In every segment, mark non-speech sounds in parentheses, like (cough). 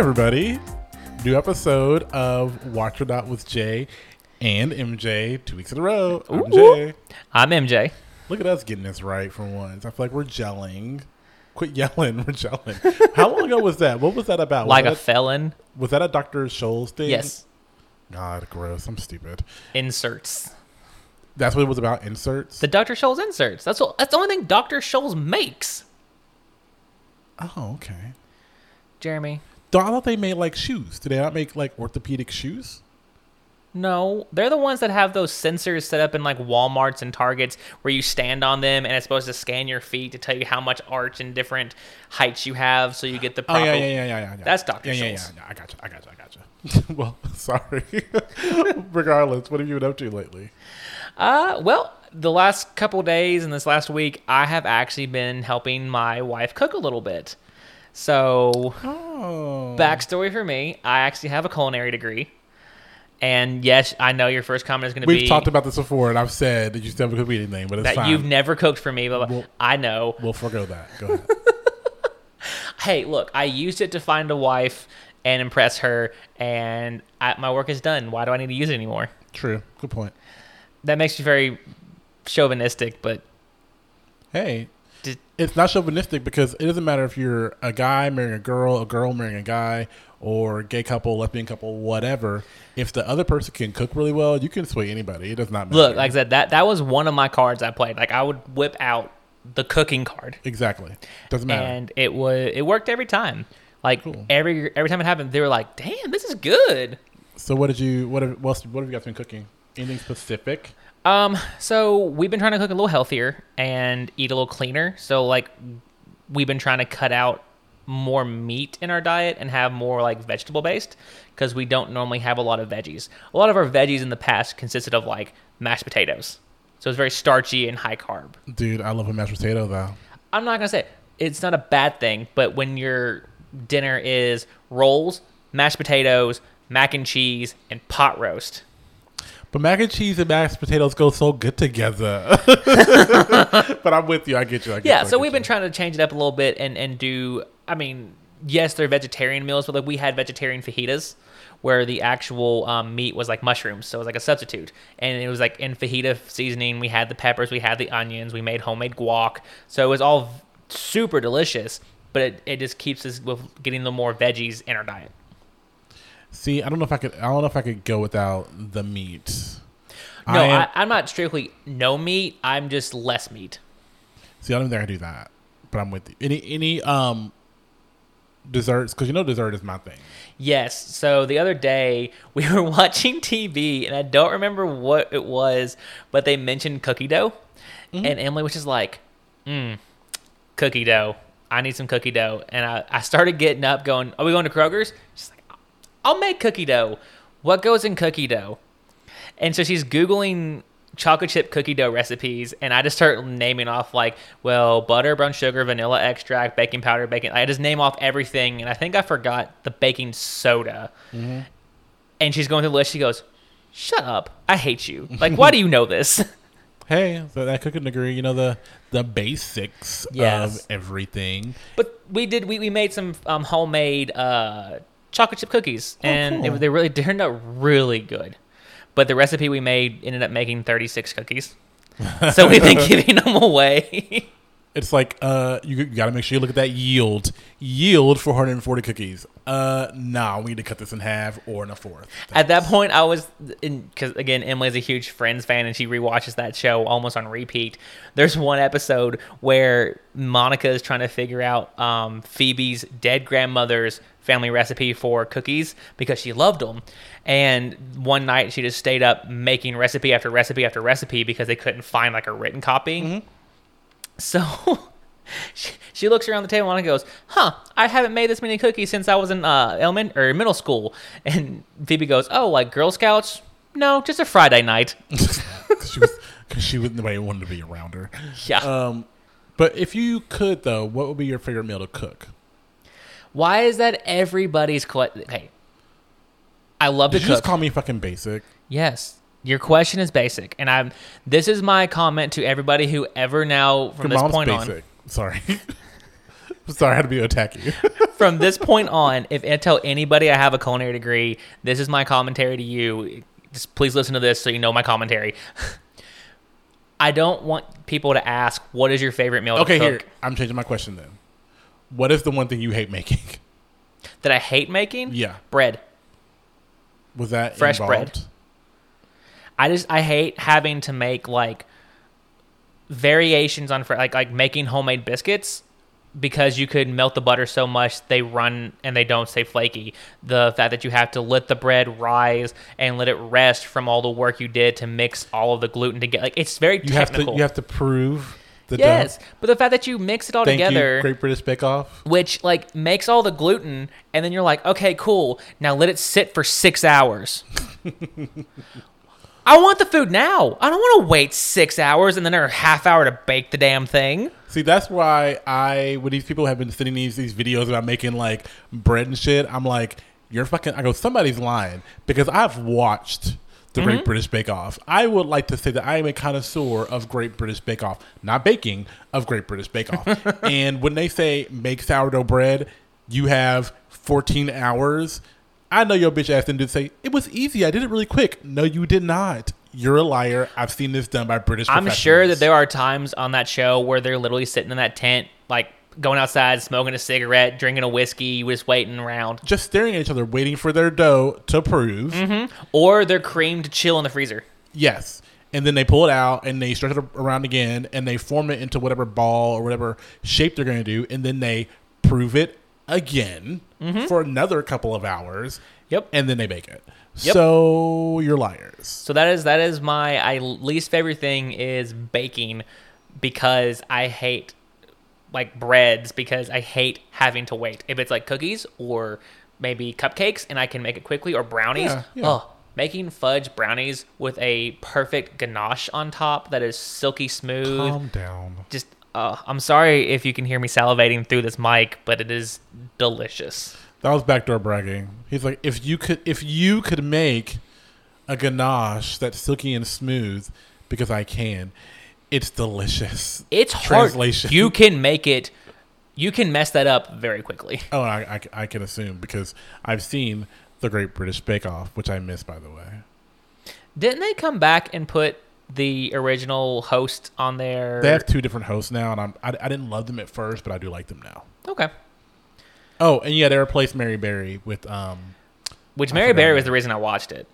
everybody. New episode of Watch or Not with Jay and MJ. Two weeks in a row. I'm Ooh. Jay. I'm MJ. Look at us getting this right for once. I feel like we're gelling. Quit yelling. (laughs) We're gelling. How long ago was that? What was that about? Was Like a that, felon. was that a Dr. Scholl's thing? Yes. God, gross. I'm stupid. Inserts. That's what it was about. Inserts. The Dr. Scholl's inserts. That's what, that's the only thing Dr. Scholl's makes. oh, okay. Jeremy. Though I thought they made like shoes. Did they not make like orthopedic shoes? No, they're the ones that have those sensors set up in like Walmarts and Targets where you stand on them and it's supposed to scan your feet to tell you how much arch and different heights you have so you get the Oh yeah, yeah, yeah, yeah, yeah. yeah. That's Dr. Yeah, yeah, yeah, yeah. I got you. I got you. I got you. (laughs) well, (laughs) sorry. (laughs) Regardless, what have you been up to lately? Uh, well, the last couple days and this last week, I have actually been helping my wife cook a little bit. So, Oh, backstory for me, I actually have a culinary degree. And yes, I know your first comment is going to be. we've talked about this before, and I've said that you still haven't cooked me anything, but it's that fine. you've never cooked for me. But Well- I know. we'll forego that. Go ahead. (laughs) Hey, look, I used it to find a wife and impress her, and I, my work is done. Why do I need to use it anymore? True. Good point. That makes you very chauvinistic, but Hey, Did- it's not chauvinistic because it doesn't matter if you're a guy marrying a girl, a girl marrying a guy, or gay couple, lesbian couple, whatever. If the other person can cook really well, you can sway anybody. It does not matter. look, like I said, that that was one of my cards I played. Like I would whip out the cooking card. exactly. Doesn't matter. and it was it worked every time. Like Cool. every every time it happened, they were like, "Damn, this is good." so, what did you? What have, what else- what have you guys been cooking? Anything specific? Um, so we've been trying to cook a little healthier and eat a little cleaner. So like, we've been trying to cut out more meat in our diet and have more like vegetable based because we don't normally have a lot of veggies. A lot of our veggies in the past consisted of like mashed potatoes, so it's very starchy and high carb. Dude, I love a mashed potato though. I'm not gonna say it's not a bad thing, but when your dinner is rolls, mashed potatoes, mac and cheese, and pot roast, But mac and cheese and mashed potatoes go so good together. (laughs) but I'm with you. I get you. I get yeah. you, So we've been you. trying to change it up a little bit and and do. I mean, yes, they're vegetarian meals, but like we had vegetarian fajitas. Where the actual um, meat was like mushrooms, so it was like a substitute, and it was like in fajita seasoning. We had the peppers, we had the onions, we made homemade guac, so it was all super delicious. But it, it just keeps us with getting the more veggies in our diet. See, I don't know if I could. I don't know if I could go without the meat. No, I am- I, I'm not strictly no meat. I'm just less meat. see, I don't think I can do that. But I'm with you. Any any um desserts? Because you know dessert is my thing. Yes. So the other day (laughs) we were watching TV, and I don't remember what it was, but they mentioned cookie dough, and Emily was just like, "Mm, cookie dough. I need some cookie dough." And I, I started getting up, going, "Are we going to Kroger's?" She's like, "I'll make cookie dough. What goes in cookie dough?" And so she's googling chocolate chip cookie dough recipes, and I just start naming off like, well, butter, brown sugar, vanilla extract, baking powder, baking. I just name off everything, and I think I forgot the baking soda. And she's going through the list. She goes, "Shut up! I hate you. Like, why do you know this?" (laughs) Hey, so that cooking degree, you know the the basics Yes. of everything. but we did. We, we made some um, homemade uh, chocolate chip cookies, and cool. it, they really (laughs) turned out really good. But the recipe we made ended up making 36 cookies. (laughs) so we've been giving them away. (laughs) It's like uh, you, got to make sure you look at that yield. Yield 440 cookies. Uh, nah, we need to cut this in half or in a fourth. At that point, I was in because again, Emily's a huge Friends fan, and she rewatches that show almost on repeat. There's one episode where Monica is trying to figure out um, Phoebe's dead grandmother's family recipe for cookies because she loved them. And one night, she just stayed up making recipe after recipe after recipe because they couldn't find like a written copy. So (laughs) she, she looks around the table and goes, "Huh, I haven't made this many cookies since I was in uh, element or middle school." (laughs) And Phoebe goes, "Oh, like Girl Scouts? No, just a Friday night." (laughs) She was, cause she was nobody wanted to be around her. Yeah. Um, but if you could though, what would be your favorite meal to cook? Why is that everybody's que- Hey, I love Did to you cook. just call me fucking basic? yes. Your question is basic, and I'm. This is my comment to everybody who ever now from Your this mom's point on. Sorry. (laughs) Sorry, I had to be attack you. (laughs) From this (laughs) point on, if I tell anybody I have a culinary degree, this is my commentary to you. Just please listen to this so you know my commentary. I don't want people to ask, "What is your favorite meal?" okay, here? I'm changing my question then. What is the one thing you hate making? (laughs) that I hate making. Yeah, bread. was that Fresh bread. I just I hate having to make like variations on fr- like like making homemade biscuits because you could melt the butter so much they run and they don't stay flaky. The fact that you have to let the bread rise and let it rest from all the work you did to mix all of the gluten together, like it's very You have to you have to prove the yes, dough. but the fact that you mix it all Thank together you, Great British Bake Off. which like makes all the gluten and then you're like okay cool now let it sit for six hours (laughs) i want the food now i don't want to wait six hours and then a half hour to bake the damn thing See, that's why I when these people have been sending these these videos about making like bread and shit, I'm like, you're fucking. I go, somebody's lying because I've watched the Mm-hmm. Great British Bake Off. I would like to say that I am a connoisseur of Great British Bake Off, not baking of Great British Bake Off. (laughs) and when they say make sourdough bread, you have 14 hours. I know your bitch ass didn't say it was easy. I did it really quick. No, you did not. You're a liar. I've seen this done by British. i'm sure that there are times on that show where they're literally sitting in that tent like going outside smoking a cigarette drinking a whiskey just waiting around just staring at each other, waiting for their dough to prove. Mm-hmm. or their cream to chill in the freezer Yes. And then they pull it out and they stretch it around again and they form it into whatever ball or whatever shape they're going to do. And then they prove it again mm-hmm. for another couple of hours. Yep. And then they bake it. Yep. So you're liars. So that is that is my I least favorite thing is baking because I hate like breads because I hate having to wait. If it's like cookies or maybe cupcakes and I can make it quickly or brownies. Yeah, yeah. Oh, making fudge brownies with a perfect ganache on top that is silky smooth. Calm down. Just uh, I'm sorry if you can hear me salivating through this mic, but it is delicious. That was backdoor bragging. He's like, if you could, if you could make a ganache that's silky and smooth, because I can, it's delicious. It's hard. Translation. You can make it. You can mess that up very quickly. (laughs) Oh, I, I, I can assume because I've seen the Great British Bake Off, which I missed, by the way. Didn't they come back and put the original host on there? They have two different hosts now, and I'm, I, I didn't love them at first, but I do like them now. okay. Oh, and yeah, they replaced Mary Berry with um. Which I Mary forgot Berry was the reason I watched it.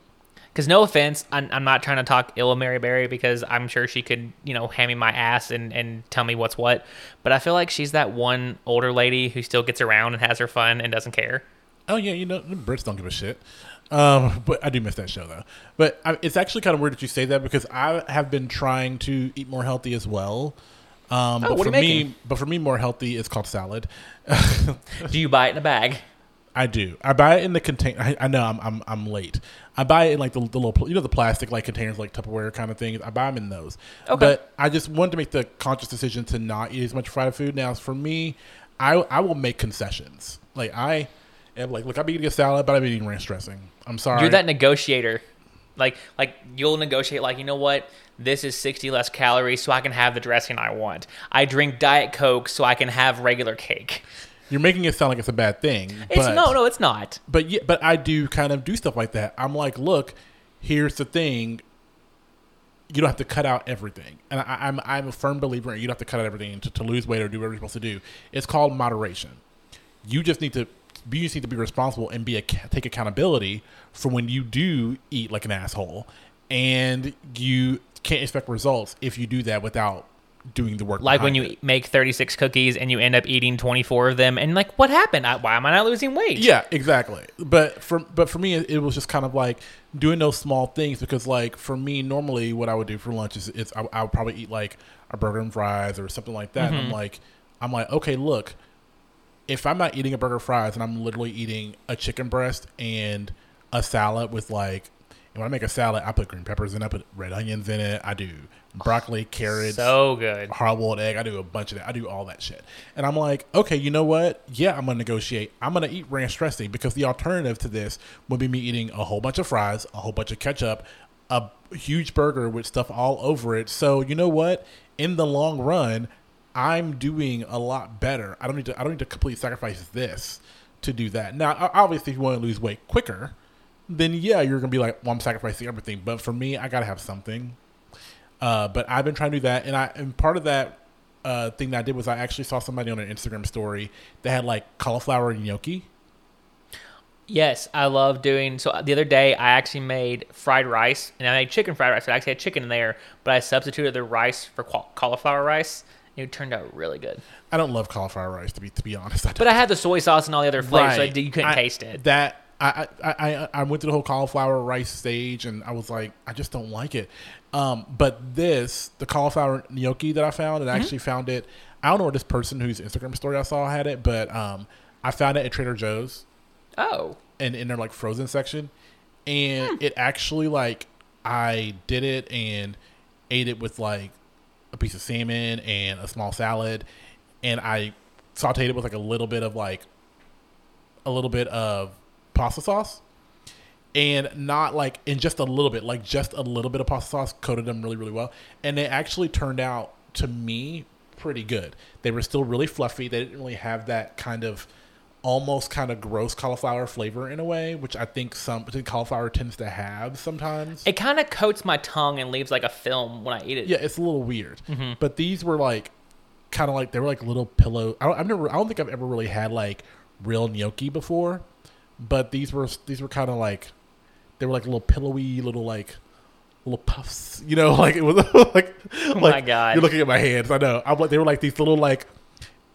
Because no offense, I'm, I'm not trying to talk ill of Mary Berry because I'm sure she could, you know, hand me my ass and, and tell me what's what. But I feel like she's that one older lady who still gets around and has her fun and doesn't care. Oh yeah, you know the Brits don't give a shit. Um, but I do miss that show though. But I, it's actually kind of weird that you say that because I have been trying to eat more healthy as well. Um, Oh, but for me, but for me, more healthy is called salad. (laughs) Do you buy it in a bag? I do. I buy it in the container. I, I know I'm, I'm I'm late. I buy it in like the, the little you know the plastic like containers like Tupperware kind of things. I buy them in those. Okay. But I just wanted to make the conscious decision to not eat as much fried food. Now for me, I I will make concessions. Like I am like look, I'm eating a salad, but I'm eating ranch dressing. I'm sorry. You're that negotiator. Like like you'll negotiate like, you know what? This is 60 less calories so I can have the dressing I want. I drink diet coke so I can have regular cake. You're making it sound like it's a bad thing. It's but, no, no, it's not. But yeah, but I do kind of do stuff like that. I'm like, look, here's the thing. You don't have to cut out everything, and I, I'm I'm a firm believer in you don't have to cut out everything to, to lose weight or do whatever you're supposed to do. It's called moderation. You just need to you just need to be responsible and be a take accountability for when you do eat like an asshole, and you can't expect results if you do that without doing the work. Like when you it. make 36 cookies and you end up eating 24 of them and like what happened? I, why am I not losing weight? Yeah, exactly. But for but for me, it, it was just kind of like doing those small things because like for me, normally what I would do for lunch is, is I, I would probably eat like a burger and fries or something like that. And I'm mm-hmm. like, I'm like, okay, look, if I'm not eating a burger and fries and I'm literally eating a chicken breast and a salad with like. And when I make a salad, I put green peppers in it, I put red onions in it, I do (sighs) broccoli, carrots, So good. hard boiled egg. I do a bunch of that. I do all that shit. And I'm like, okay, you know what? Yeah, I'm gonna negotiate. I'm gonna eat ranch dressing because the alternative to this would be me eating a whole bunch of fries, a whole bunch of ketchup, a huge burger with stuff all over it. So you know what? In the long run, I'm doing a lot better. I don't need to. I don't need to completely sacrifice this to do that. Now, obviously, if you want to lose weight quicker, then yeah, you're gonna be like, well, I'm sacrificing everything. But for me, I gotta have something. Uh, but I've been trying to do that, and I and part of that uh, thing that I did was I actually saw somebody on an Instagram story that had like cauliflower gnocchi. Yes, I love doing. So the other day, I actually made fried rice, and I made chicken fried rice. I actually had chicken in there, but I substituted the rice for cauliflower rice. And it turned out really good. I don't love cauliflower rice to be to be honest. I. But I had the soy sauce and all the other flavors, so I Right. did- you couldn't I- taste it. That I, I I I went through the whole cauliflower rice stage, and I was like, I just don't like it. Um, but this, the cauliflower gnocchi that I found, and I Mm-hmm. actually found it. I don't know where this person whose Instagram story I saw had it, but um, I found it at Trader Joe's oh, and in their like frozen section, and Hmm. it actually like I did it and ate it with like a piece of salmon and a small salad, and I sautéed it with like a little bit of like a little bit of pasta sauce, and not like in just a little bit, like just a little bit of pasta sauce coated them really really well, and they actually turned out to me pretty good. They were still really fluffy. They didn't really have that kind of almost kind of gross cauliflower flavor in a way, which I think some cauliflower tends to have sometimes. it kind of coats my tongue and leaves like a film when I eat it. yeah, it's a little weird. Mm-hmm. But these were like kind of like they were like little pillow. I don't, I've never. I don't think I've ever really had like real gnocchi before, but these were these were kind of like they were like little pillowy little like little puffs. You know, (laughs) like it was (laughs) like Oh like my God. you're looking at my hands. I know. I'm like they were like these little like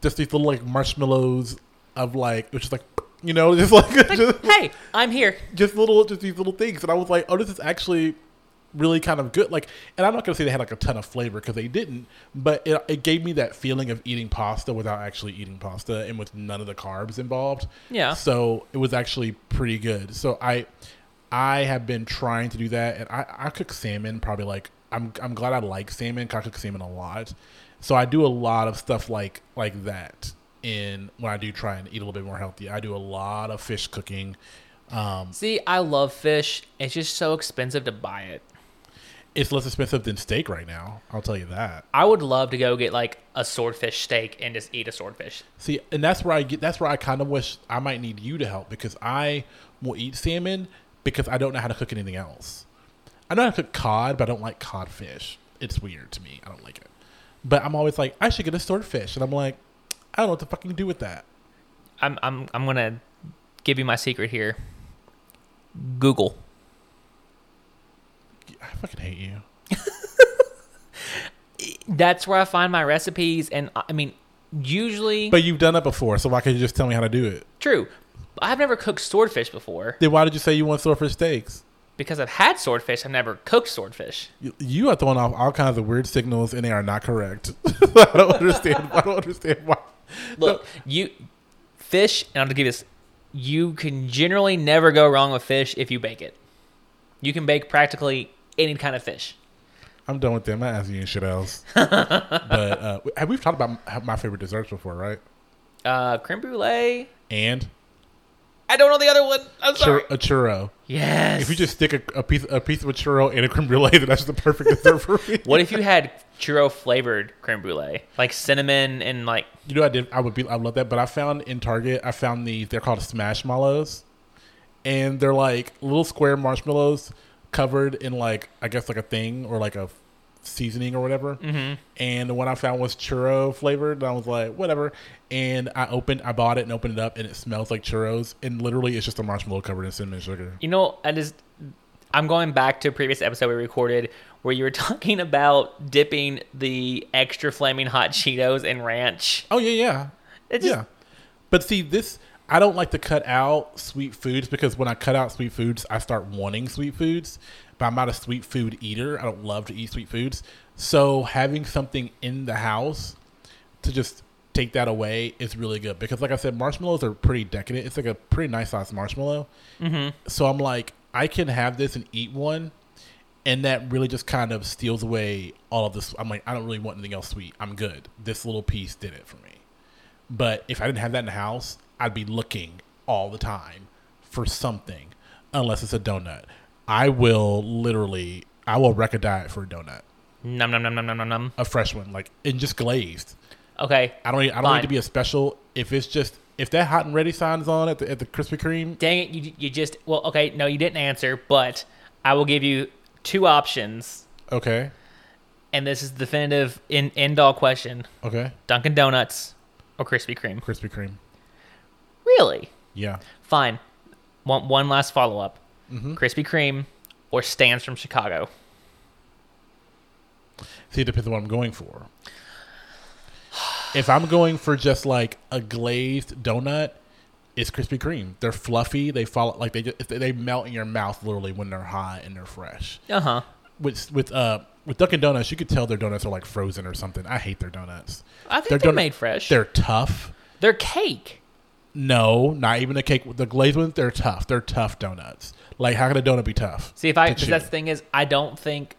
just these little like marshmallows of like which is like you know (laughs) just like just, Hey, I'm here. just little just these little things and i was like oh this is actually really kind of good like and i'm not going to say they had like a ton of flavor because they didn't but it, it gave me that feeling of eating pasta without actually eating pasta and with none of the carbs involved Yeah. so it was actually pretty good so i i have been trying to do that and i i cook salmon probably like i'm i'm glad i like salmon 'cause i cook salmon a lot so i do a lot of stuff like like that in when i do try and eat a little bit more healthy i do a lot of fish cooking um See, I love fish. It's just so expensive to buy it. It's less expensive than steak right now. I'll tell you that. I would love to go get like a swordfish steak and just eat a swordfish. See, and that's where I get. That's where I kind of wish I might need you to help because I will eat salmon because I don't know how to cook anything else. I know how to cook cod, but I don't like codfish. It's weird to me. I don't like it. But I'm always like, I should get a swordfish, and I'm like, I don't know what to fucking do with that. I'm I'm I'm gonna give you my secret here. Google. I fucking hate you. (laughs) That's where I find my recipes, and uh, I mean, usually But you've done it before, so why can't you just tell me how to do it? true. I've never cooked swordfish before Then why did you say you want swordfish steaks? because I've had swordfish. I've never cooked swordfish. You- You are throwing off all kinds of weird signals, and they are not correct. (laughs) I don't understand. I don't understand why. Look, you fish, and I'm gonna give you this. You can generally never go wrong with fish if you bake it. You can bake practically any kind of fish. I'm done with them. Not asking you shit else. (laughs) but uh, have we talked about my favorite desserts before, right? Uh, creme brulee. And I don't know the other one. I'm sorry. a churro. Yes. If you just stick a, a piece a piece of a churro and a creme brulee, (laughs) then that's the perfect dessert for me. what if you had churro flavored creme brulee, like cinnamon and like You know, I did. I would be. I love that. But I found in Target, I found these. They're called Smash Smashmallows, and they're like little square marshmallows covered in like I guess like a thing or like a seasoning or whatever. Mm-hmm. And the one I found was churro flavored. And I was like, whatever. And I opened, I bought it and opened it up, and it smells like churros. And literally, it's just a marshmallow covered in cinnamon sugar. You know, I just I'm going back to a previous episode we recorded where you were (laughs) talking about dipping the extra flaming hot Cheetos in ranch. Oh yeah, yeah. It just yeah. But see, this I don't like to cut out sweet foods because when I cut out sweet foods, I start wanting sweet foods. But I'm not a sweet food eater. I don't love to eat sweet foods. So having something in the house to just take that away is really good because, like I said, marshmallows are pretty decadent. It's like a pretty nice sized marshmallow. Mm-hmm. So I'm like, I can have this and eat one, and that really just kind of steals away all of this. I'm like, I don't really want anything else sweet. I'm good. This little piece did it for me. But if I didn't have that in the house, I'd be looking all the time for something, unless it's a donut. I will literally, I will wreck a diet for a donut, num num num num num num num. a fresh one, like and just glazed. Okay. I don't. Need, I don't Fine. need to be a special. If it's just if that hot and ready sign's on at the at the Krispy Kreme, Dang it, you you just well, okay, no, you didn't answer, but I will give you two options, okay, and this is the definitive in end all question: okay, Dunkin' Donuts or Krispy Kreme. Krispy Kreme, Really? yeah. Fine. One one last follow up: Mm-hmm. Krispy Kreme or Stan's from Chicago. See, it depends on what I'm going for. If I'm going for just like a glazed donut, it's Krispy Kreme. They're fluffy. They fall like they just, they melt in your mouth literally when they're hot and they're fresh. Uh huh. With with uh with Dunkin' Donuts, you could tell their donuts are like frozen or something. I hate their donuts. I think they're donut- made fresh. They're tough. They're cake. No, not even the cake. The glazed ones, they're tough. They're tough donuts. Like, how can a donut be tough? See, if I because that's the thing is, I don't think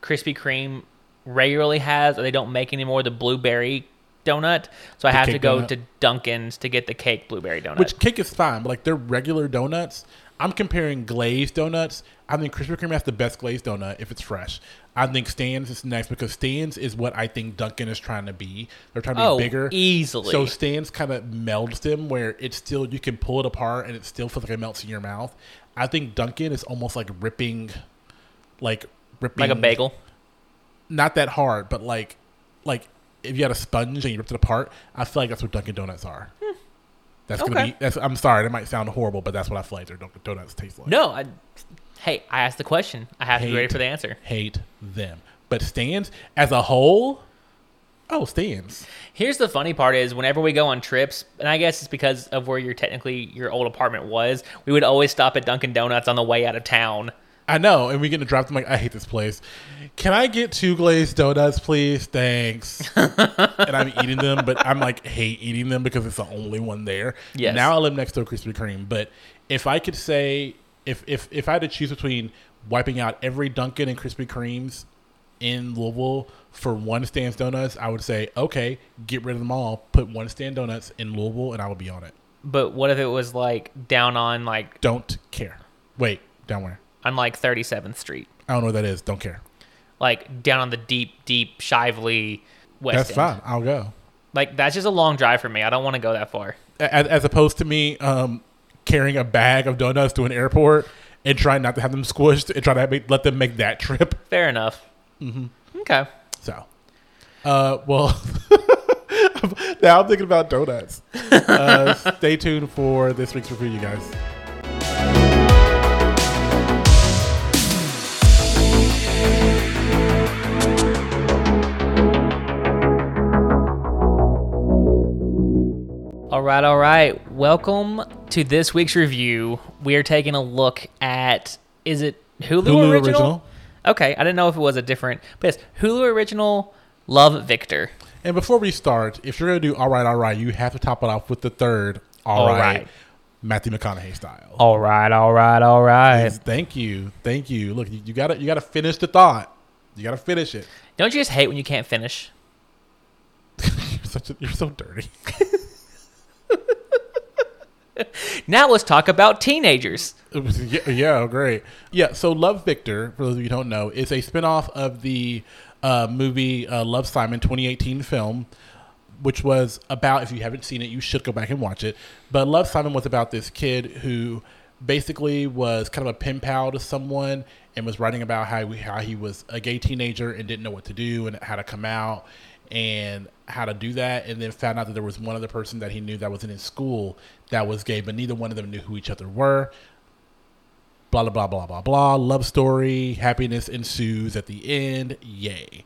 Krispy Kreme regularly has, or they don't make anymore the blueberry donut. So I have to go donut? to Dunkin's to get the cake blueberry donut. Which cake is fine, but like they're regular donuts. I'm comparing glazed donuts. I think Krispy Kreme has the best glazed donut if it's fresh. I think Stan's is next because Stan's is what I think Dunkin' is trying to be. They're trying to be oh, bigger. easily. So Stan's kind of melds them where it's still you can pull it apart and it still feels like it melts in your mouth. I think Dunkin' is almost like ripping, like ripping like a bagel. Not that hard, but like, like if you had a sponge and you ripped it apart, I feel like that's what Dunkin' Donuts are. Hmm. That's gonna Hmm. Be. That's. I'm sorry, that might sound horrible, but that's what I feel like their Dunkin' Donuts taste like. No, I, hey, I asked the question. I have to be ready for the answer. Hate them, but Stan's as a whole. Oh, Stan's. Here's the funny part is whenever we go on trips, and I guess it's because of where your technically your old apartment was, we would always stop at Dunkin' Donuts on the way out of town. I know, and we get to drop them like I hate this place. Can I get two glazed donuts, please? Thanks. (laughs) and I'm eating them, but I'm like hate eating them because it's the only one there. Yes. Now I live next to a Krispy Kreme, but if I could say if if if I had to choose between wiping out every Dunkin' and Krispy Kremes in Louisville for one Stan's Donuts, I would say okay, get rid of them all, put one Stan's Donuts in Louisville, and I would be on it. But what if it was like down on like Don't care. Wait, down where? On like 37th Street, I don't know what that is. Don't care. like down on the deep, deep Shively West That's End. fine. I'll go. Like that's just a long drive for me. I don't want to go that far. as, as opposed to me um, carrying a bag of donuts to an airport and trying not to have them squished and try to make, let them make that trip. Fair enough. Mm-hmm. Okay. So, uh, well, (laughs) now I'm thinking about donuts. (laughs) Uh, stay tuned for this week's review, you guys. Right, all right. Welcome to this week's review. We are taking a look at is it Hulu, Hulu original? original. Okay, I didn't know if it was a different, but yes, Hulu original. Love Victor. And before we start, if you're going to do all right, all right, you have to top it off with the third all All right, right. Matthew McConaughey style. All right, all right, all right. Yes, thank you, thank you. Look, you, you gotta you gotta finish the thought. You gotta finish it. Don't you just hate when you can't finish? (laughs) You're such a, you're so dirty. (laughs) (laughs) Now let's talk about teenagers. (laughs) Yeah, yeah, great. Yeah, so Love Victor, for those of you who don't know, is a spinoff of the uh, movie uh, Love Simon 2018 film, which was about, if you haven't seen it, you should go back and watch it. But Love Simon was about this kid who basically was kind of a pen pal to someone and was writing about how, we, how he was a gay teenager and didn't know what to do and how to come out and how to do that and then found out that there was one other person that he knew that was in his school that was gay but neither one of them knew who each other were. Blah blah blah blah blah. Blah love story. Happiness ensues at the end. Yay.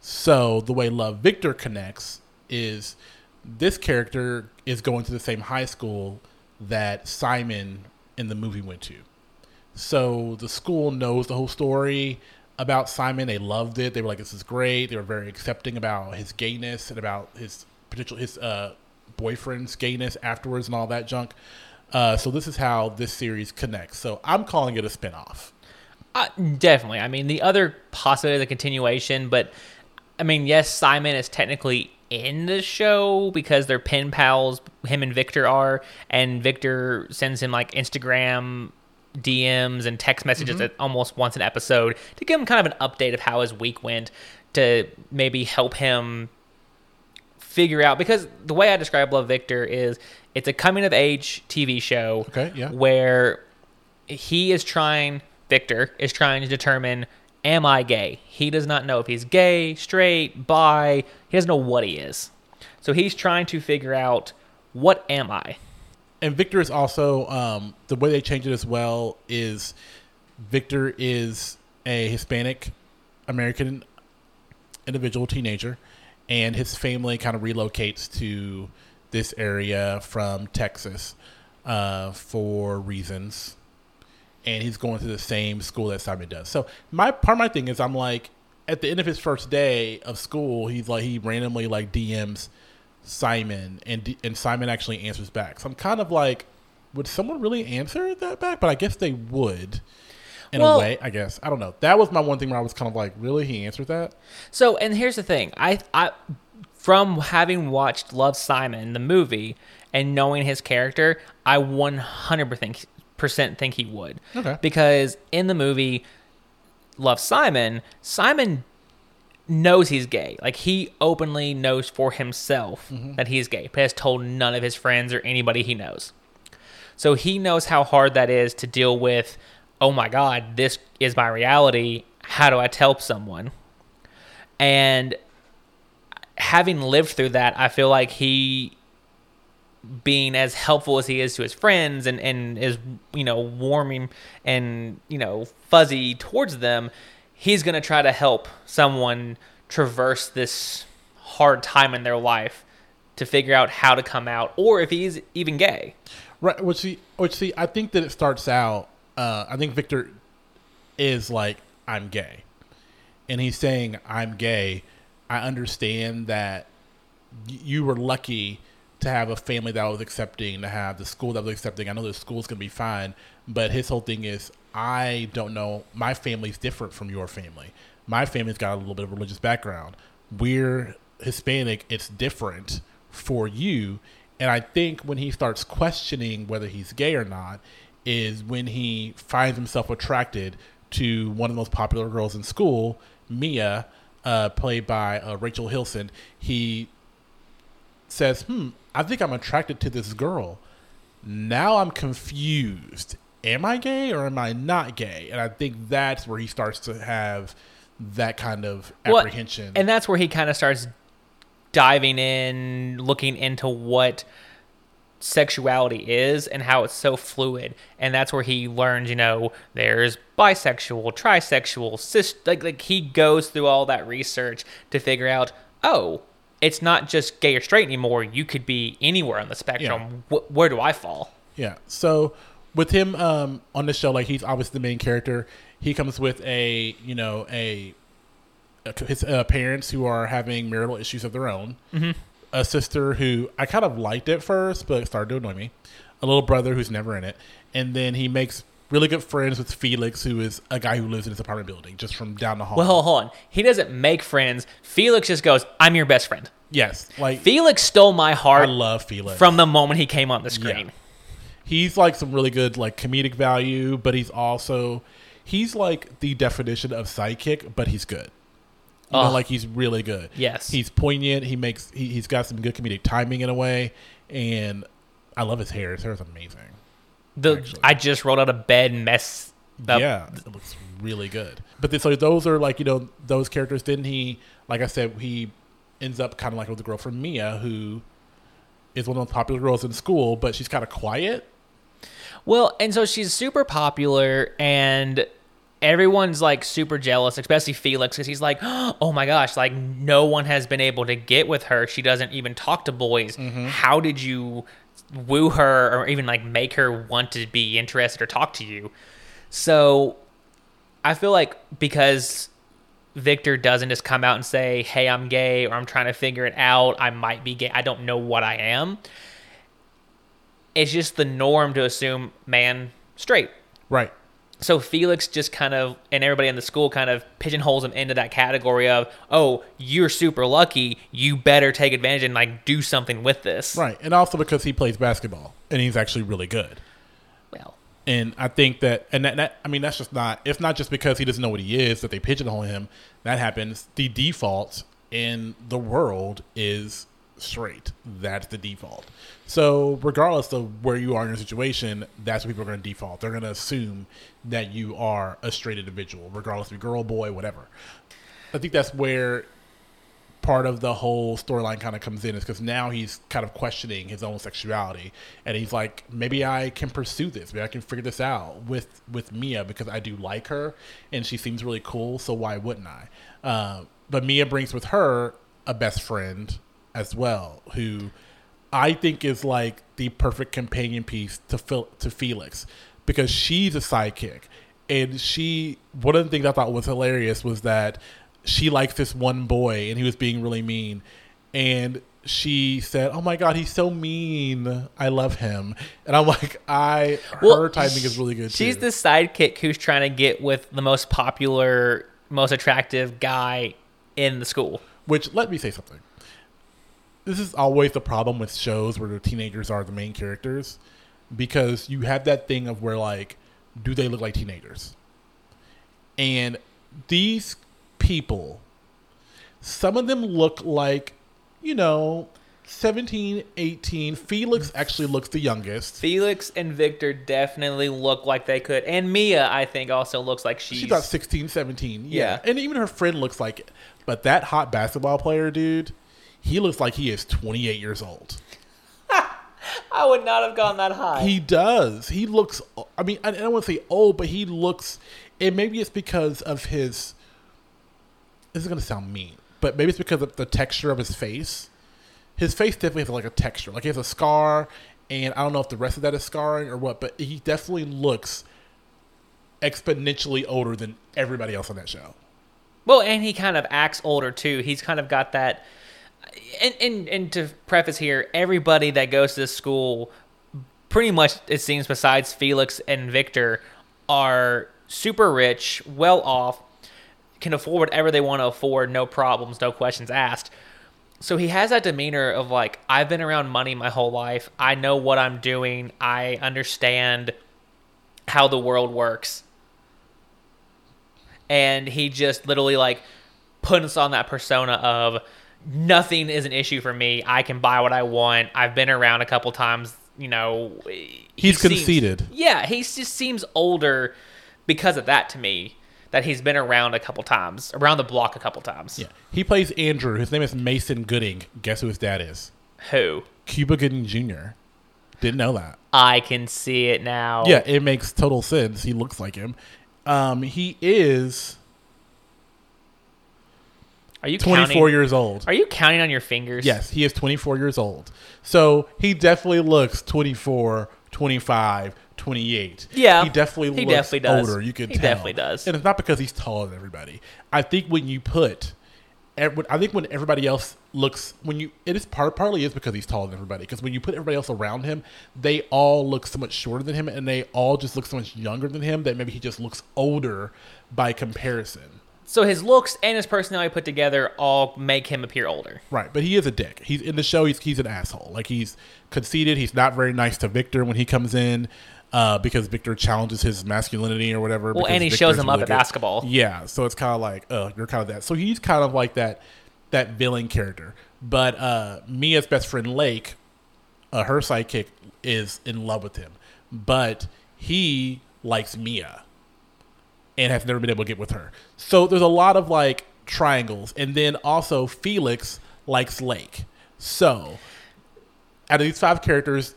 So the way love victor connects is this character is going to the same high school that simon in the movie went to. So the school knows the whole story about Simon. They loved it. They were like, "This is great." They were very accepting about his gayness and about his potential his uh, boyfriend's gayness afterwards and all that junk. Uh, so this is how this series connects. So I'm calling it a spinoff. Uh, definitely. I mean, the other possibility the continuation, but I mean, yes, Simon is technically in the show because they're pen pals. Him and Victor are, and Victor sends him like Instagram DMs and text messages mm-hmm. at almost once an episode to give him kind of an update of how his week went, to maybe help him figure out because the way I describe Love Victor is it's a coming of age TV show Okay, yeah. where he is trying Victor is trying to determine am I gay? He does not know if he's gay, straight, bi, he doesn't know what he is. So he's trying to figure out what am I? And Victor is also um, the way they change it as well is Victor is a Hispanic American individual teenager, and his family kind of relocates to this area from Texas uh, for reasons, and he's going to the same school that Simon does. So my part of my thing is I'm like at the end of his first day of school, he's like he randomly like DMs Simon, and and Simon actually answers back. So I'm kind of like, would someone really answer that back? But I guess they would, in Well- a way. I guess I don't know. That was my one thing where I was kind of like, really, he answered that? So, and here's the thing. I I from having watched Love Simon the movie and knowing his character, I 100% think he would. Okay. Because in the movie Love Simon, Simon knows he's gay. Like he openly knows for himself mm-hmm. that he's gay, but has told none of his friends or anybody he knows. So he knows how hard that is to deal with. Oh my God, this is my reality. How do I tell someone? And having lived through that, I feel like he being as helpful as he is to his friends and, and is, you know, warming and, you know, fuzzy towards them, he's going to try to help someone traverse this hard time in their life to figure out how to come out or if he's even gay. Right. Which see, which see, I think that it starts out. Uh, I think Victor is like, I'm gay, and he's saying, I'm gay. I understand that you were lucky to have a family that was accepting, to have the school that was accepting. I know the school's gonna be fine, but his whole thing is, I don't know. My family's different from your family. My family's got a little bit of religious background. We're Hispanic. It's different for you. And I think when he starts questioning whether he's gay or not, is when he finds himself attracted to one of the most popular girls in school, Mia, uh, played by uh, Rachel Hilson. He says, "Hmm, I think I'm attracted to this girl. Now I'm confused. Am I gay or am I not gay?" And I think that's where he starts to have that kind of Well, apprehension. and that's where he kind of starts diving in, looking into what sexuality is and how it's so fluid. And that's where he learns, you know, there's bisexual, trisexual, cis like like he goes through all that research to figure out, oh, it's not just gay or straight anymore. You could be anywhere on the spectrum. Wh- where do I fall? Yeah. So with him um, on the show, like he's obviously the main character. He comes with a you know a, a his uh, parents who are having marital issues of their own. Mm-hmm. A sister who I kind of liked at first, but it started to annoy me. A little brother who's never in it, and then he makes really good friends with Felix, who is a guy who lives in his apartment building just from down the hall. Well, hold on. He doesn't make friends. Felix just goes, "I'm your best friend." yes, like Felix stole my heart. I love Felix from the moment he came on the screen. Yeah. He's like some really good like comedic value, but he's also he's like the definition of sidekick, but he's good. You know, ah. like he's really good. Yes. he's poignant. He makes he, he's got some good comedic timing in a way, and I love his hair. His hair is amazing. The actually. I just rolled out of bed and messed up. yeah, it looks really good. But then, so those are like you know those characters. Didn't he, like I said, he ends up kind of like with the girl from Mia, who is one of the most popular girls in school, but she's kind of quiet. Well, and so she's super popular, and everyone's like super jealous, especially Felix, because he's like, (gasps) oh my gosh, like no one has been able to get with her. She doesn't even talk to boys. Mm-hmm. How did you woo her or even like make her want to be interested or talk to you? So I feel like because Victor doesn't just come out and say, hey, I'm gay, or I'm trying to figure it out, I might be gay, I don't know what I am. It's just the norm to assume man straight. Right. So Felix just kind of, and everybody in the school kind of pigeonholes him into that category of, oh, you're super lucky. You better take advantage and like do something with this. Right, and also because he plays basketball and he's actually really good. Well, And I think that, and that, that, I mean, that's just not. It's not just because he doesn't know what he is that they pigeonhole him. That happens. The default in the world is straight. That's the default. So regardless of where you are in your situation, that's what people are going to default. They're going to assume that you are a straight individual, regardless of girl, boy, whatever. I think that's where part of the whole storyline kind of comes in is because now he's kind of questioning his own sexuality and he's like maybe i can pursue this maybe i can figure this out with with mia because i do like her and she seems really cool so why wouldn't i uh, but mia brings with her a best friend as well who i think is like the perfect companion piece to Phil, to felix because she's a sidekick. And she one of the things i thought was hilarious was that she likes this one boy and he was being really mean. And she said oh my god he's so mean. I love him. And i'm like i Well, her timing is really good She's too. the sidekick who's trying to get with the most popular, most attractive guy in the school. which let me say something this is always the problem with shows where the teenagers are the main characters because you have that thing of where like do they look like teenagers and these people some of them look like you know 17 18 felix actually looks the youngest Felix and Victor definitely look like they could, and Mia, I think, also looks like she's. she's about 16 17 yeah. Yeah. and even her friend looks like it but that hot basketball player dude he looks like he is 28 years old (laughs) I would not have gone that high. He does. He looks. I mean, I, I don't want to say old, but he looks. And maybe it's because of his. This is gonna sound mean, but maybe it's because of the texture of his face. His face definitely has like a texture. Like he has a scar, and I don't know if the rest of that is scarring or what, but he definitely looks exponentially older than everybody else on that show. Well, and he kind of acts older too. He's kind of got that. And, and and to preface here, everybody that goes to this school, pretty much it seems, besides Felix and Victor, are super rich, well off, can afford whatever they want to afford, no problems, no questions asked. So he has that demeanor of like, I've been around money my whole life. I know what I'm doing. I understand how the world works and he just literally like puts on that persona of nothing is an issue for me. I can buy what I want. I've been around a couple times. You know, he He's seems- conceited. yeah, he just seems older because of that to me. That he's been around a couple times, around the block a couple times. Yeah, he plays Andrew. His name is Mason Gooding. Guess who his dad is? Who? Cuba Gooding Jr. Didn't know that. I can see it now. Yeah, it makes total sense. He looks like him. Um, he is Are you 24 counting? years old. Are you counting on your fingers? Yes, he is 24 years old. So he definitely looks 24, 25, 28. Yeah, He definitely he looks definitely does. older. You can He tell. definitely does. And it's not because he's taller than everybody. I think when you put I think when everybody else looks when you it is part partly is because he's taller than everybody because when you put everybody else around him they all look so much shorter than him and they all just look so much younger than him that maybe he just looks older by comparison So his looks and his personality put together all make him appear older. Right, but he is a dick. He's in the show. He's he's an asshole. Like he's conceited. He's not very nice to Victor when he comes in, uh, because Victor challenges his masculinity or whatever. Well, and he Victor's shows him up at good. basketball. Yeah, so it's kind of like, uh, you're kind of that. So he's kind of like that that villain character. But uh, Mia's best friend Lake, uh, her sidekick, is in love with him, but he likes Mia and has never been able to get with her. So there's a lot of like triangles, and then also Felix likes Lake. So out of these five characters,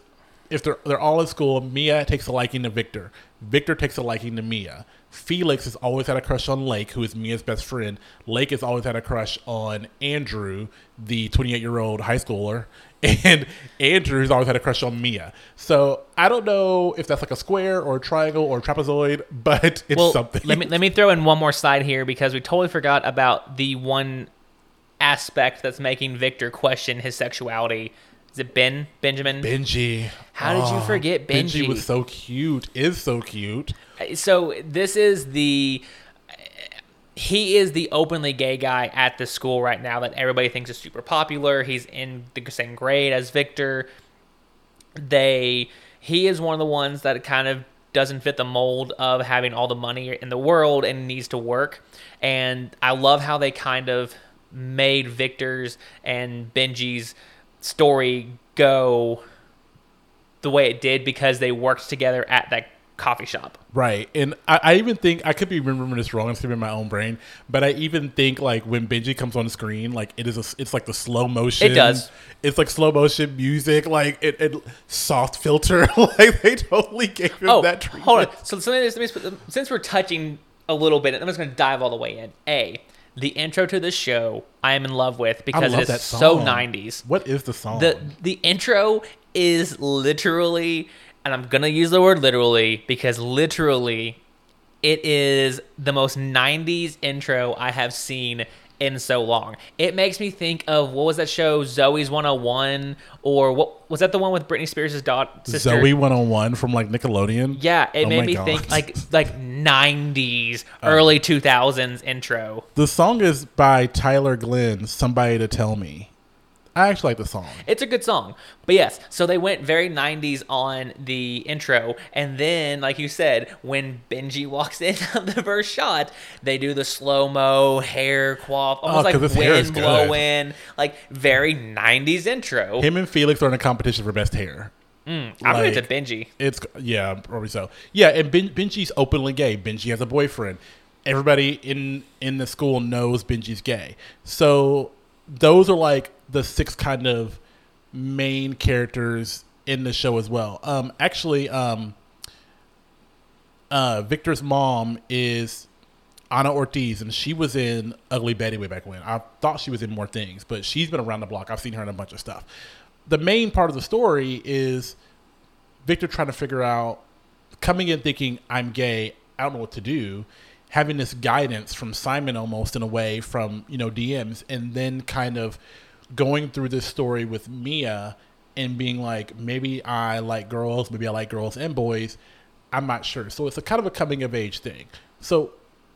if they're they're all in school, Mia takes a liking to Victor. Victor takes a liking to Mia. Felix has always had a crush on Lake, who is Mia's best friend. Lake has always had a crush on Andrew, the 28 year old high schooler. And Andrew's always had a crush on Mia. So I don't know if that's like a square or a triangle or a trapezoid, but it's well, something. let me let me throw in one more slide here because we totally forgot about the one aspect that's making Victor question his sexuality. Is it Ben Benjamin? Benji. How did you Oh, forget Benji? was so cute. Is so cute. Uh, so this is the he is the openly gay guy at the school right now that everybody thinks is super popular. He's in the same grade as Victor. They he is one of the ones that kind of doesn't fit the mold of having all the money in the world and needs to work. And I love how they kind of made Victor's and Benji's story go the way it did because they worked together at that coffee shop. Right, and I, I even think I could be remembering this wrong. It's in my own brain, but I even think like when Benji comes on the screen, like it is a, it's like the slow motion. It does. It's like slow motion music, like it, it soft filter. (laughs) like they totally gave him Oh, that treatment. hold on. So, so let me, let me put- since we're touching a little bit, I'm just going to dive all the way in. A, the intro to this show, I am in love with because love it is so 90s. What is the song? The the intro is literally, and I'm gonna use the word literally because literally, it is the most '90s intro I have seen in so long. It makes me think of what was that show, Zoey's 101, or what was that the one with Britney Spears' daughter sister? Zoey 101 from like Nickelodeon. Yeah, it Oh made me God. think like like '90s, (laughs) early 2000s intro. The song is by Tyler Glenn. Somebody to tell me. I actually like the song. It's a good song. But yes, so they went very 90s on the intro. And then, like you said, when Benji walks in (laughs) on the first shot, they do the slow mo hair quaff, oh, almost Oh, like his hair is wind blowing, like very 90s intro. Him and Felix are in a competition for best hair. Mm, I'm going to like- Benji. It's yeah, probably so. Yeah, and ben, Benji's openly gay. Benji has a boyfriend. Everybody in in the school knows Benji's gay. So those are like the six kind of main characters in the show as well. Um, actually, um, uh, Victor's mom is Ana Ortiz, and she was in Ugly Betty way back when. I thought she was in more things, but she's been around the block. I've seen her in a bunch of stuff. The main part of the story is Victor trying to figure out, coming in thinking I'm gay, I don't know what to do, having this guidance from Simon almost in a way from you know DMs, and then kind of going through this story with Mia and being like, maybe I like girls, maybe I like girls and boys. I'm not sure. So it's a kind of a coming of age thing. So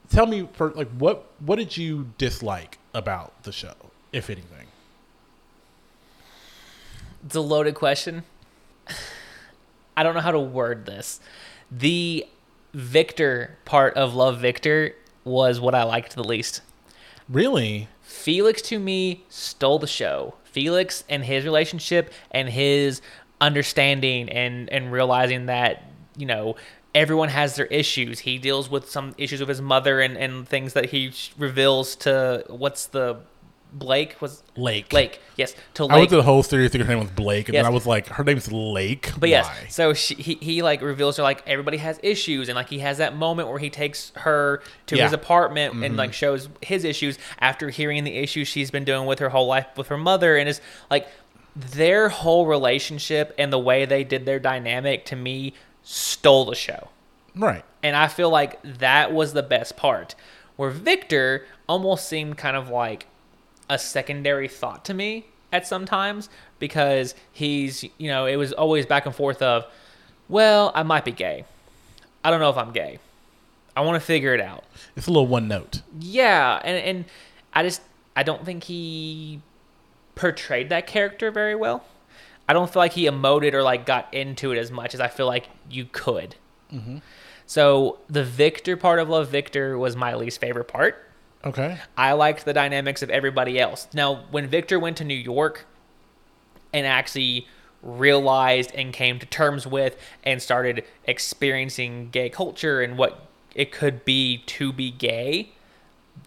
tell me, for like, what what did you dislike about the show, if anything? It's a loaded question. (sighs) I don't know how to word this. The Victor part of Love Victor was what I liked the least. Really? Felix to me stole the show. Felix and his relationship and his understanding and and realizing that you know everyone has their issues. He deals with some issues with his mother and and things that he reveals to what's the Blake was Lake. Lake yes to Lake. I went through the whole series thinking her name was Blake, and Yes. then I was like, her name's Lake. But yes, Why? so she, he he like reveals her like everybody has issues, and like he has that moment where he takes her to Yeah. his apartment and mm-hmm. like shows his issues after hearing the issues she's been doing with her whole life with her mother, and is like their whole relationship and the way they did their dynamic to me stole the show. right. And I feel like that was the best part. Where Victor almost seemed kind of like a secondary thought to me at some times because he's, you know, it was always back and forth of, well, I might be gay. I don't know if I'm gay. I want to figure it out. It's a little one note. Yeah, and and I just I don't think he portrayed that character very well. I don't feel like he emoted or like got into it as much as I feel like you could. Mm-hmm. So the Victor part of Love Victor was my least favorite part. Okay. I liked the dynamics of everybody else. Now, when Victor went to New York and actually realized and came to terms with and started experiencing gay culture and what it could be to be gay,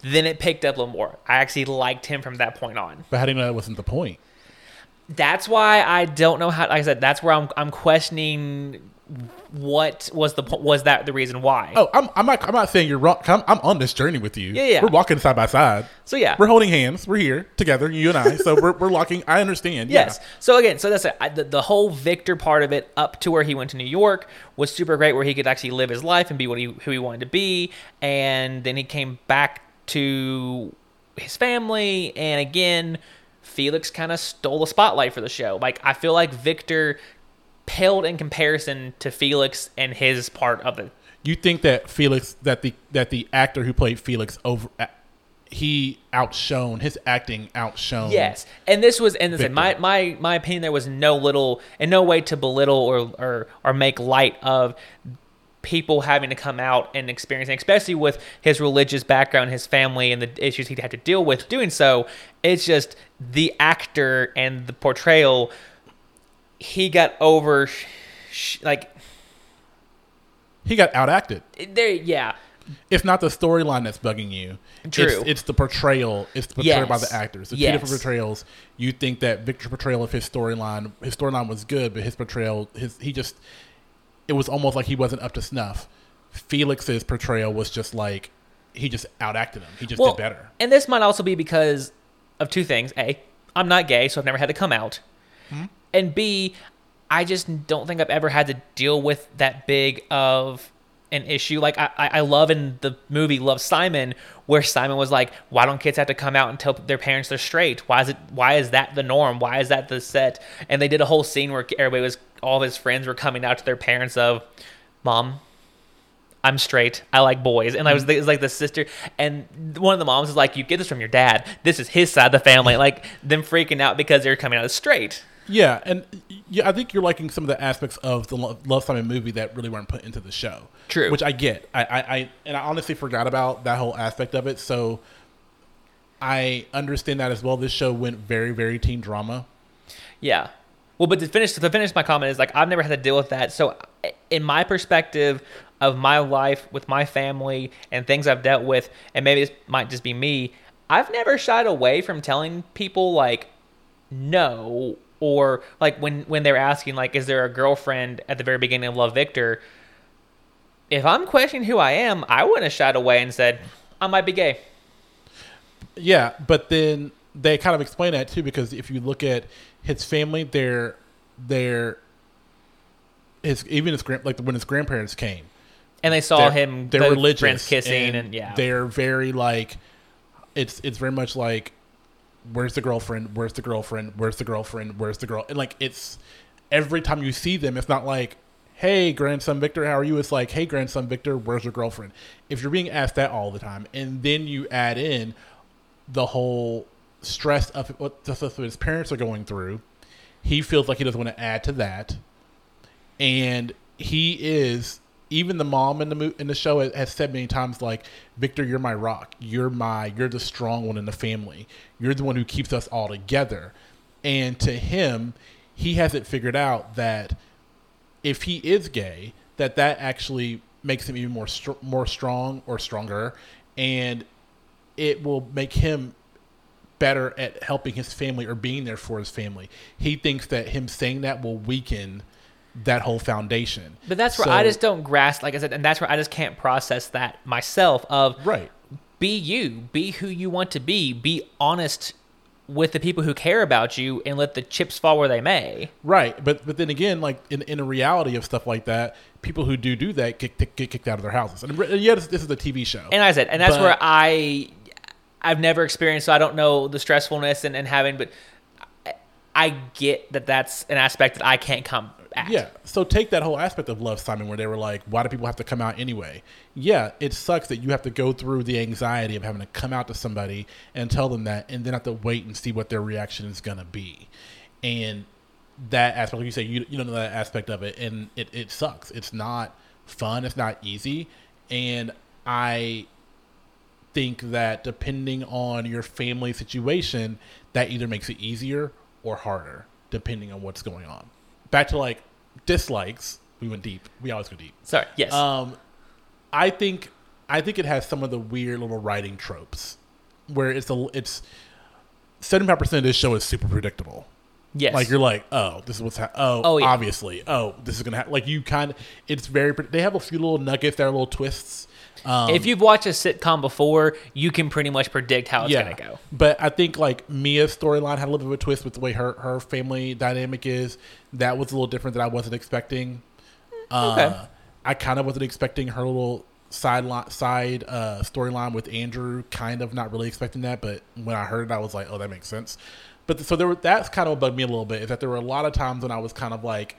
then it picked up a little more. I actually liked him from that point on. But how do you know that wasn't the point? That's why I don't know how. Like I said, that's where I'm I'm questioning what was the was that the reason why. Oh, I'm, I'm not. I'm not saying you're wrong. I'm, I'm on this journey with you. Yeah, yeah. We're walking side by side. So yeah, We're holding hands. We're here together, you and I. So we're, we're locking. I understand. Yes. Yeah. So again, so that's it. I, the, the whole Victor part of it, up to where he went to New York, was super great, where he could actually live his life and be what he who he wanted to be, and then he came back to his family, and again, Felix kind of stole the spotlight for the show. Like I feel like Victor paled in comparison to Felix and his part of it. You think that Felix, that the that the actor who played Felix over, he outshone his acting outshone. Yes, and this was, and listen, my Victor. my my opinion, there was no little, in no way to belittle or or or make light of people having to come out and experiencing, especially with his religious background, his family, and the issues he'd have to deal with doing so. It's just the actor and the portrayal. He got over, like He got outacted. there. Yeah, It's not the storyline that's bugging you. True. It's, it's the portrayal. It's the portrayal by the actors. The Yes. two different portrayals. You think that Victor's portrayal of his storyline, his storyline was good, but his portrayal, his he just, it was almost like he wasn't up to snuff. Felix's portrayal was just like he just outacted him. He just did better. And this might also be because of two things. A, I'm not gay, so I've never had to come out. Hmm? And B, I just don't think I've ever had to deal with that big of an issue. Like I, I love in the movie Love Simon, where Simon was like, "Why don't kids have to come out and tell their parents they're straight? Why is it? Why is that the norm? Why is that the set?" And they did a whole scene where everybody was, all of his friends were coming out to their parents of, "Mom, I'm straight. I like boys. And I was, was like the sister, and one of the moms is like, "You get this from your dad. This is his side of the family." Like them freaking out because they're coming out as straight. Yeah, and yeah, I think you're liking some of the aspects of the Lo- Love Simon movie that really weren't put into the show. True. which I get. I, I, I and I honestly forgot about that whole aspect of it. So I understand that as well. This show went very, very teen drama. Yeah. Well, but to finish to finish my comment is like I've never had to deal with that. So, in my perspective of my life with my family and things I've dealt with, and maybe this might just be me, I've never shied away from telling people like no or like when when they're asking like is there a girlfriend at the very beginning of Love Victor. If I'm questioning who I am, I wouldn't have shied away and said I might be gay. Yeah, but then they kind of explain that too because if you look at his family, they're they're his even his grand like when his grandparents came, And they saw they're, him they're religious kissing and, yeah. they're very like it's it's very much like where's the girlfriend? Where's the girlfriend? Where's the girlfriend? Where's the girl? And like it's every time you see them it's not like hey grandson victor how are you? It's like hey grandson victor where's your girlfriend? If you're being asked that all the time and then you add in the whole stress of what the his parents are going through he feels like he doesn't want to add to that. And he is even the mom in the mo- in the show has- has said many times like Victor you're my rock. You're my you're the strong one in the family. You're the one who keeps us all together. And to him he hasn't figured out that if he is gay that that actually makes him even more str- more strong or stronger and it will make him better at helping his family or being there for his family. He thinks that him saying that will weaken that whole foundation. But that's where So- I just don't grasp, like I said, and that's where I just can't process that myself. Of right. be you, be who you want to be, be honest with the people who care about you, and let the chips fall where they may. Right, but but then again, like in in a reality of stuff like that, people who do do that get, get, kicked out of their houses. And yeah, this, this is a TV show. And I said, and that's But- where I, I've never experienced, so I don't know the stressfulness and, and having, but I, I get that that's an aspect that I can't come at. Yeah. So take that whole aspect of Love Simon where they were like, why do people have to come out anyway? Yeah, it sucks that you have to go through the anxiety of having to come out to somebody and tell them that and then have to wait and see what their reaction is going to be. And that aspect, like you say, you, you don't know that aspect of it. And it, it sucks. It's not fun. It's not easy. And I think that depending on your family situation, that either makes it easier or harder, depending on what's going on. Back to like dislikes. We went deep. We always go deep. Sorry. Yes. Um, I think I think it has some of the weird little writing tropes, where it's a it's seventy five percent of this show is super predictable. Yes. Like you're like, oh, this is what's ha- oh, Oh, yeah. obviously, oh, this is gonna happen. Like you kind of, it's very. They have a few little nuggets, there are little twists. Um, if you've watched a sitcom before, you can pretty much predict how it's yeah, going to go. But I think like Mia's storyline had a little bit of a twist with the way her her family dynamic is. That was a little different that I wasn't expecting. Uh, Okay. I kind of wasn't expecting her little side li- side uh, storyline with Andrew. Kind of not really expecting that, but when I heard it, I was like, oh, that makes sense. But so there were that's kind of what bugged me a little bit is that there were a lot of times when I was kind of like,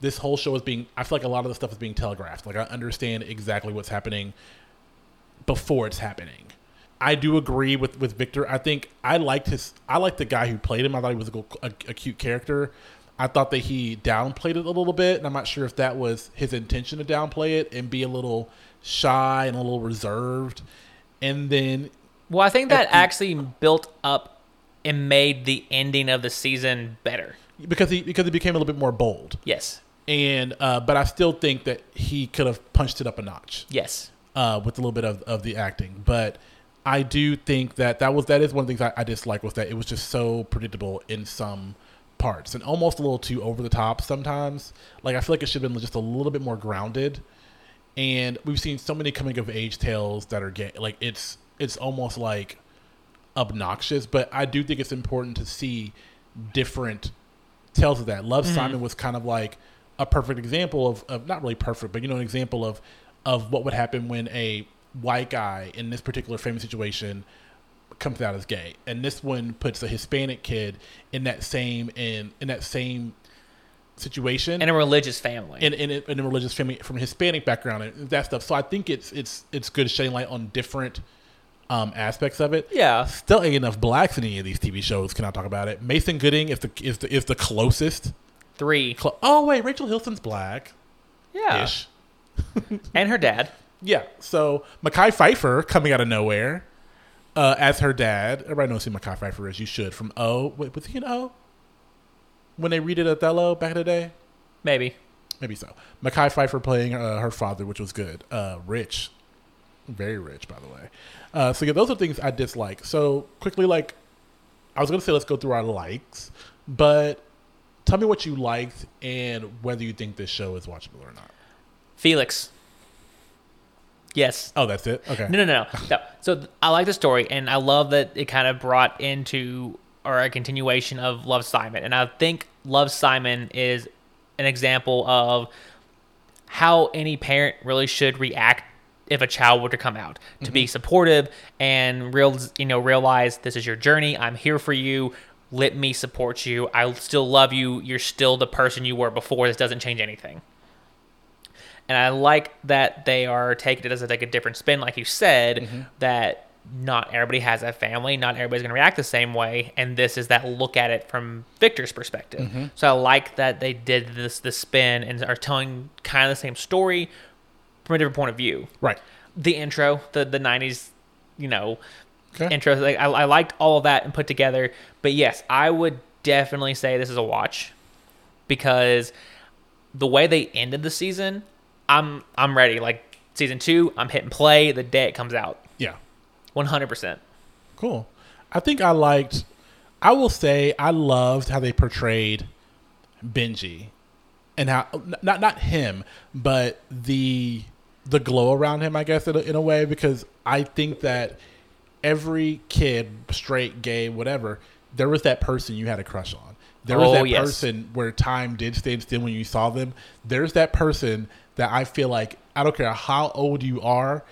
this whole show is being. I feel like a lot of the stuff is being telegraphed. Like I understand exactly what's happening before it's happening. I do agree with with Victor. I think I liked his. I liked the guy who played him. I thought he was a, a, a cute character. I thought that he downplayed it a little bit, and I'm not sure if that was his intention to downplay it and be a little shy and a little reserved. And then, Well, I think that the- actually built up and made the ending of the season better. because he because he became a little bit more bold, Yes. and uh, but I still think that he could have punched it up a notch. Yes. uh, with a little bit of, of the acting. But I do think that that was that is one of the things I, I dislike was that it was just so predictable in some parts and almost a little too over the top sometimes. Like I feel like it should have been just a little bit more grounded. And we've seen so many coming of age tales that are gay. Like it's it's almost like obnoxious. But I do think it's important to see different tales of that. Love mm-hmm. Simon was kind of like a perfect example of, of not really perfect, but you know, an example of of what would happen when a white guy in this particular famous situation comes out as gay. And this one puts a Hispanic kid in that same in in that same situation In a religious family. in, in, a- in a religious family from a Hispanic background and that stuff. So I think it's it's it's good shedding light on different um, aspects of it. yeah. Still ain't enough blacks in any of these TV shows. Can I talk about it? Mason Gooding is the is the, is the closest. Three. Clo- oh wait, Rachel Hilson's black Yeah. ish. (laughs) And her dad. Yeah. So Mekhi Phifer coming out of nowhere uh, as her dad. Everybody knows who Mekhi Phifer is. You should from O. Wait, was he an O? When they redid Othello back in the day. Maybe. Maybe so. Mekhi Phifer playing uh, her father, which was good. Uh, rich, very rich, by the way. Uh, so yeah, those are things I dislike. So quickly, like I was gonna say, let's go through our likes, but tell me what you liked and whether you think this show is watchable or not. Felix. Yes. Oh, that's it. Okay. No, no, no, no. (laughs) So I like the story, and I love that it kind of brought into or a continuation of Love Simon, and I think Love Simon is an example of how any parent really should react if a child were to come out to be mm-hmm. supportive and real you know realize this is your journey i'm here for you let me support you i still love you you're still the person you were before this doesn't change anything. And I like that they are taking it as like a different spin, like you said, mm-hmm. that not everybody has a family, not everybody's going to react the same way, and this is that look at it from Victor's perspective. Mm-hmm. So I like that they did this the spin and are telling kind of the same story from a different point of view. Right. The intro, the the '90s, you know, Okay. intro, like I, I liked all of that and put together. But yes, I would definitely say this is a watch because the way they ended the season, I'm I'm ready. Like season two, I'm hitting play the day it comes out. yeah. 100. percent Cool. I think I liked. I will say I loved how they portrayed Benji, and how not not him, but the the glow around him. I guess in a, in a way because I think that every kid, straight, gay, whatever, there was that person you had a crush on. There was Oh, that yes. person where time did stand still when you saw them. There's that person that I feel like I don't care how old you are,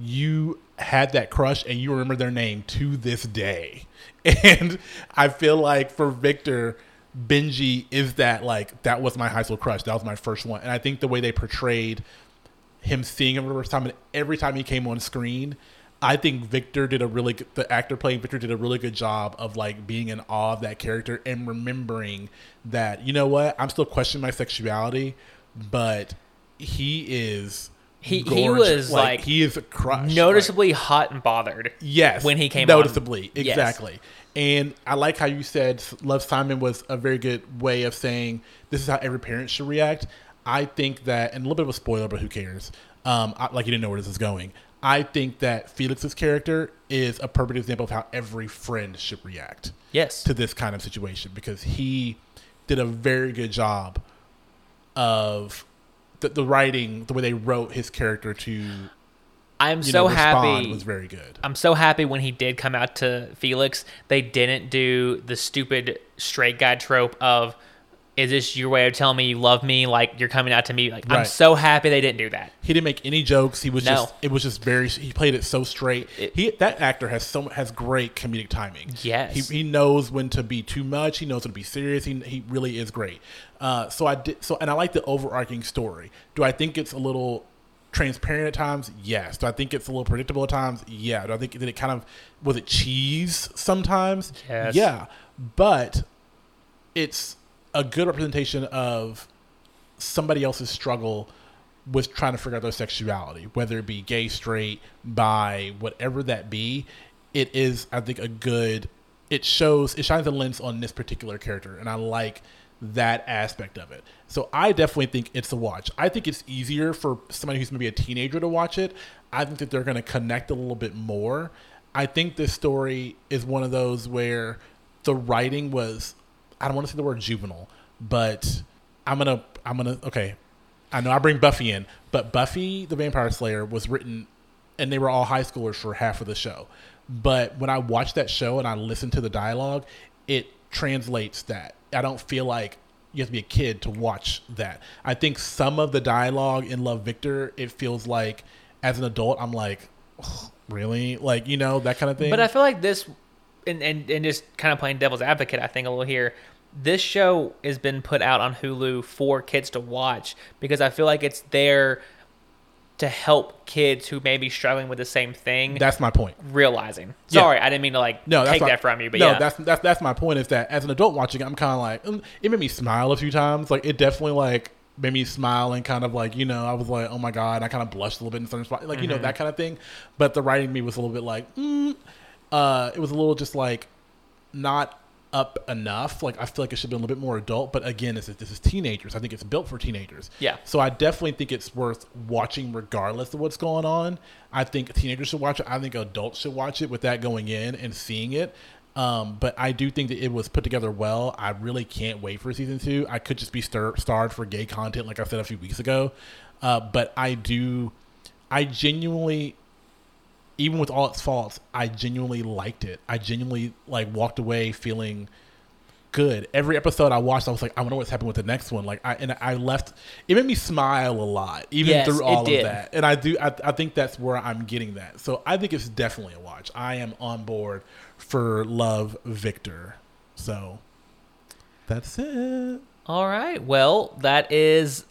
you had that crush and you remember their name to this day. (laughs) And I feel like for Victor, Benji is that like that was my high school crush. That was my first one. And I think the way they portrayed him seeing him for the first time and every time he came on screen, I think Victor did a really good, the actor playing Victor did a really good job of like being in awe of that character and remembering that you know what I'm still questioning my sexuality, but he is He- he was, like, he is a crush Noticeably hot and bothered. Yes, when he came on. noticeably, Yes. exactly. And I like how you said Love Simon was a very good way of saying this is how every parent should react. I think that, and a little bit of a spoiler, but who cares? Um, I, like you didn't know where this is going. I think that Felix's character is a perfect example of how every friend should react Yes. to this kind of situation because he did a very good job of the, the writing, the way they wrote his character to I'm know, so respond happy. was very good. I'm so happy when he did come out to Felix. They didn't do the stupid straight guy trope of, "Is this your way of telling me you love me? Like you're coming out to me?" Like I'm so happy they didn't do that. He didn't make any jokes. He was No. just it was just very he played it so straight. It- he that actor has so has great comedic timing. Yes. He, he knows when to be too much, he knows when to be serious. He he really is great. Uh so I did so and I like the overarching story. Do I think it's a little transparent at times? Yes. Do I think it's a little predictable at times? Yeah. Do I think that it kind of was it cheese sometimes? Yes. Yeah. But it's a good representation of somebody else's struggle with trying to figure out their sexuality, whether it be gay, straight, bi, whatever that be. It is, I think, a good. It shows it shines a lens on this particular character, and I like that aspect of it. So I definitely think it's a watch. I think it's easier for somebody who's maybe a teenager to watch it. I think that they're going to connect a little bit more. I think this story is one of those where the writing was I don't want to say the word juvenile, but I'm gonna I'm gonna okay. I know I bring Buffy in, but Buffy the Vampire Slayer was written and they were all high schoolers for half of the show. But when I watch that show and I listen to the dialogue, it translates that. I don't feel like you have to be a kid to watch that. I think some of the dialogue in Love Victor, it feels like as an adult, I'm like, "Ugh, really? Like, you know, that kind of thing. But I feel like this, and, and, and just kind of playing devil's advocate, I think a little here. This show has been put out on Hulu for kids to watch because I feel like it's there to help kids who may be struggling with the same thing that's my point. realizing. Yeah. Sorry, I didn't mean to like No, take my- that from you, but no, yeah. that's that's that's my point. Is that as an adult watching it, I'm kind of like mm, it made me smile a few times. Like it definitely like made me smile and kind of like you know I was like oh my god, and I kind of blushed a little bit in certain spots, like you know Mm-hmm. that kind of thing. But the writing me was a little bit like mm, uh, it was a little just like not up enough. Like I feel like it should be a little bit more adult. But again, this is this is teenagers. I think it's built for teenagers. Yeah. So I definitely think it's worth watching regardless of what's going on. I think teenagers should watch it. I think adults should watch it with that going in and seeing it. Um, but I do think that it was put together well. I really can't wait for season two. I could just be star- starved for gay content, like I said a few weeks ago. Uh, but I do, I genuinely, even with all its faults, I genuinely liked it. I genuinely like walked away feeling good. Every episode I watched, I was like, I wonder what's happening with the next one. Like, I and I left. It made me smile a lot, even Yes, through all of did. that. And I do. I, I think that's where I'm getting that. So I think it's definitely a watch. I am on board for Love Victor. So that's it. All right. Well, that is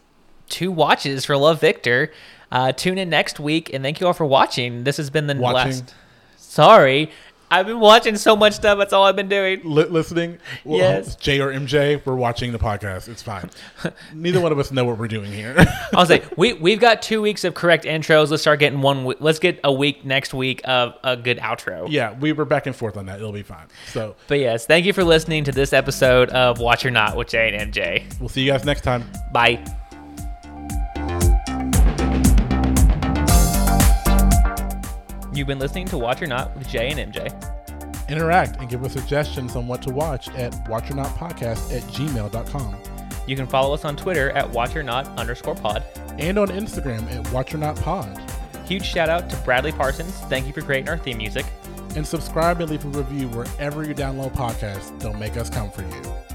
two watches for Love Victor. Uh, tune in next week, and thank you all for watching. This has been the Watching. last. Sorry, I've been watching so much stuff. That's all I've been doing. Li- listening, well, Yes. Jay or MJ, we're watching the podcast. It's fine. (laughs) Neither one of us know what we're doing here. I'll (laughs) say we we've got two weeks of correct intros. Let's start getting one. Let's get a week next week of a good outro. yeah, we were back and forth on that. It'll be fine. So But yes, thank you for listening to this episode of Watch or Not with Jay and MJ. we'll see you guys next time. Bye. You've been listening to Watch or Not with Jay and MJ. Interact and give us suggestions on what to watch at watchornotpodcast at gmail.com You can follow us on Twitter at Watch or Not underscore pod. and on Instagram at watchornotpod. Huge shout out to Bradley Parsons. Thank you for creating our theme music. And subscribe and leave a review wherever you download podcasts. Don't make us come for you.